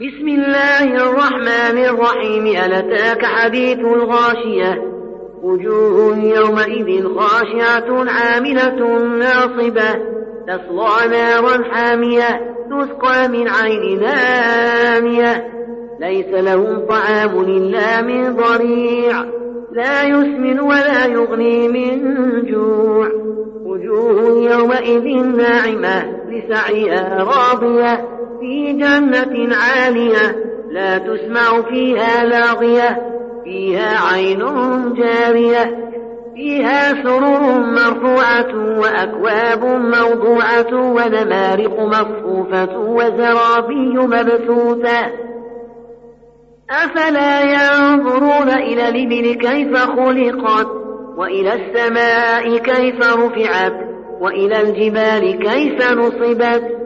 بسم الله الرحمن الرحيم. ألتاك حديث الغاشية؟ وجوه يومئذ خاشعة عاملة ناصبة. تصلى نارا حامية تسقى من عين نانية ليس لهم طعام إلا من ضريع. لا يسمن ولا يغني من جوع. وجوه يومئذ ناعمة لسعيها راضية. في جنة عالية لا تسمع فيها لاغية فيها عين جارية فيها سرر مرفوعة وأكواب موضوعة ونمارق مصفوفة وزرابي مبثوثة. أفلا ينظرون إلى الإبل كيف خلقت وإلى السماء كيف رفعت وإلى الجبال كيف نصبت؟